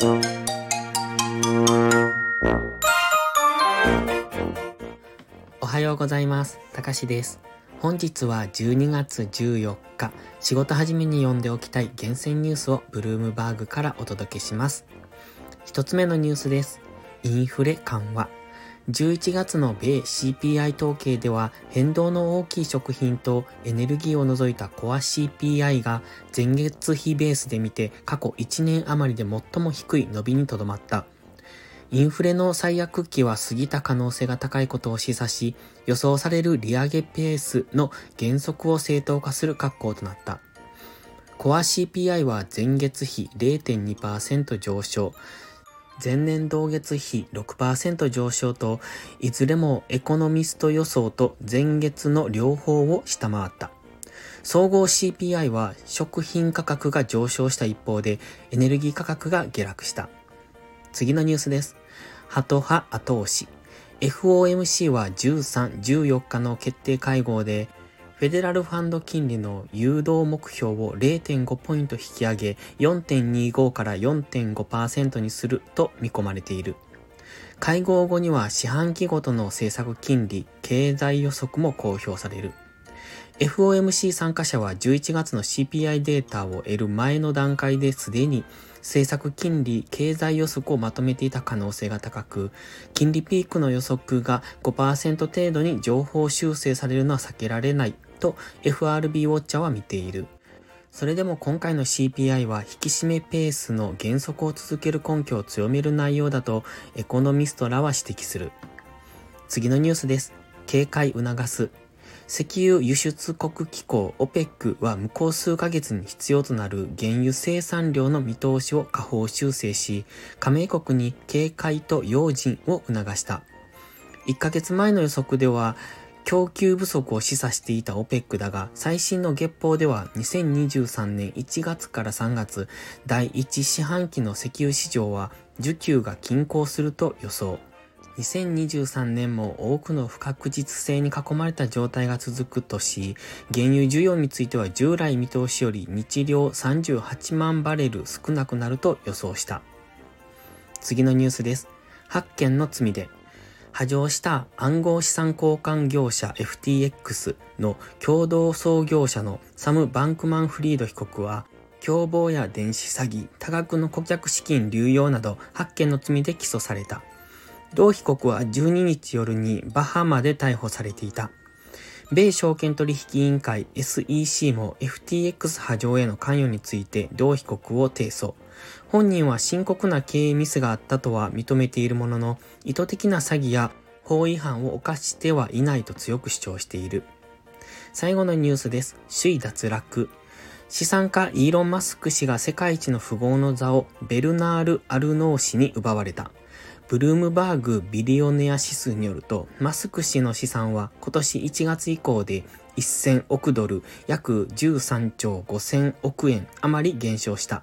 おはようございます。たかしです。本日は12月14日、仕事始めに読んでおきたい厳選ニュースをブルームバーグからお届けします。一つ目のニュースです。インフレ緩和。11月の米 CPI 統計では変動の大きい食品とエネルギーを除いたコア CPI が前月比ベースで見て過去1年余りで最も低い伸びにとどまった。インフレの最悪期は過ぎた可能性が高いことを示唆し、予想される利上げペースの減速を正当化する格好となった。コア CPI は前月比0.2%上昇、前年同月比6%上昇と、いずれもエコノミスト予想と前月の両方を下回った。総合 CPI は食品価格が上昇した一方でエネルギー価格が下落した。次のニュースです。ハト派後押し。FOMC は13、14日の決定会合で、フェデラルファンド金利の誘導目標を0.5ポイント引き上げ、4.25から4.5%にすると見込まれている。会合後には四半期ごとの政策金利、経済予測も公表される。FOMC 参加者は11月の CPI データを得る前の段階ですでに政策金利、経済予測をまとめていた可能性が高く、金利ピークの予測が5%程度に情報修正されるのは避けられないと FRB ウォッチャーは見ている。それでも今回の CPI は引き締めペースの減速を続ける根拠を強める内容だとエコノミストらは指摘する。次のニュースです。警戒促す。石油輸出国機構 OPEC は向こう数ヶ月に必要となる原油生産量の見通しを下方修正し、加盟国に警戒と用心を促した。1ヶ月前の予測では、供給不足を示唆していた OPEC だが、最新の月報では2023年1月から3月、第1四半期の石油市場は需給が均衡すると予想。2023年も多くの不確実性に囲まれた状態が続くとし、原油需要については従来見通しより日量38万バレル少なくなると予想した。次のニュースです。発見の罪で、波状した暗号資産交換業者 FTX の共同創業者のサム・バンクマンフリード被告は、共謀や電子詐欺、多額の顧客資金流用など発見の罪で起訴された。同被告は12日夜にバハマで逮捕されていた。米証券取引委員会 SEC も FTX 波状への関与について同被告を提訴。本人は深刻な経営ミスがあったとは認めているものの、意図的な詐欺や法違反を犯してはいないと強く主張している。最後のニュースです。首位脱落。資産家イーロン・マスク氏が世界一の富豪の座をベルナール・アルノー氏に奪われた。ブルームバーグビリオネア指数によると、マスク氏の資産は今年1月以降で1000億ドル、約13兆5000億円余り減少した。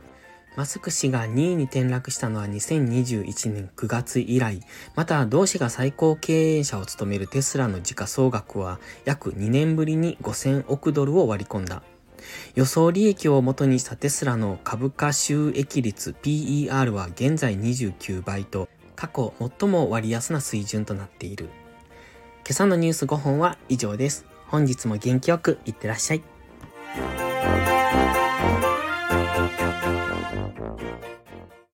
マスク氏が2位に転落したのは2021年9月以来、また同氏が最高経営者を務めるテスラの時価総額は約2年ぶりに5000億ドルを割り込んだ。予想利益を元にしたテスラの株価収益率 PER は現在29倍と過去最も割安な水準となっている。今朝のニュース5本は以上です。本日も元気よくいってらっしゃい。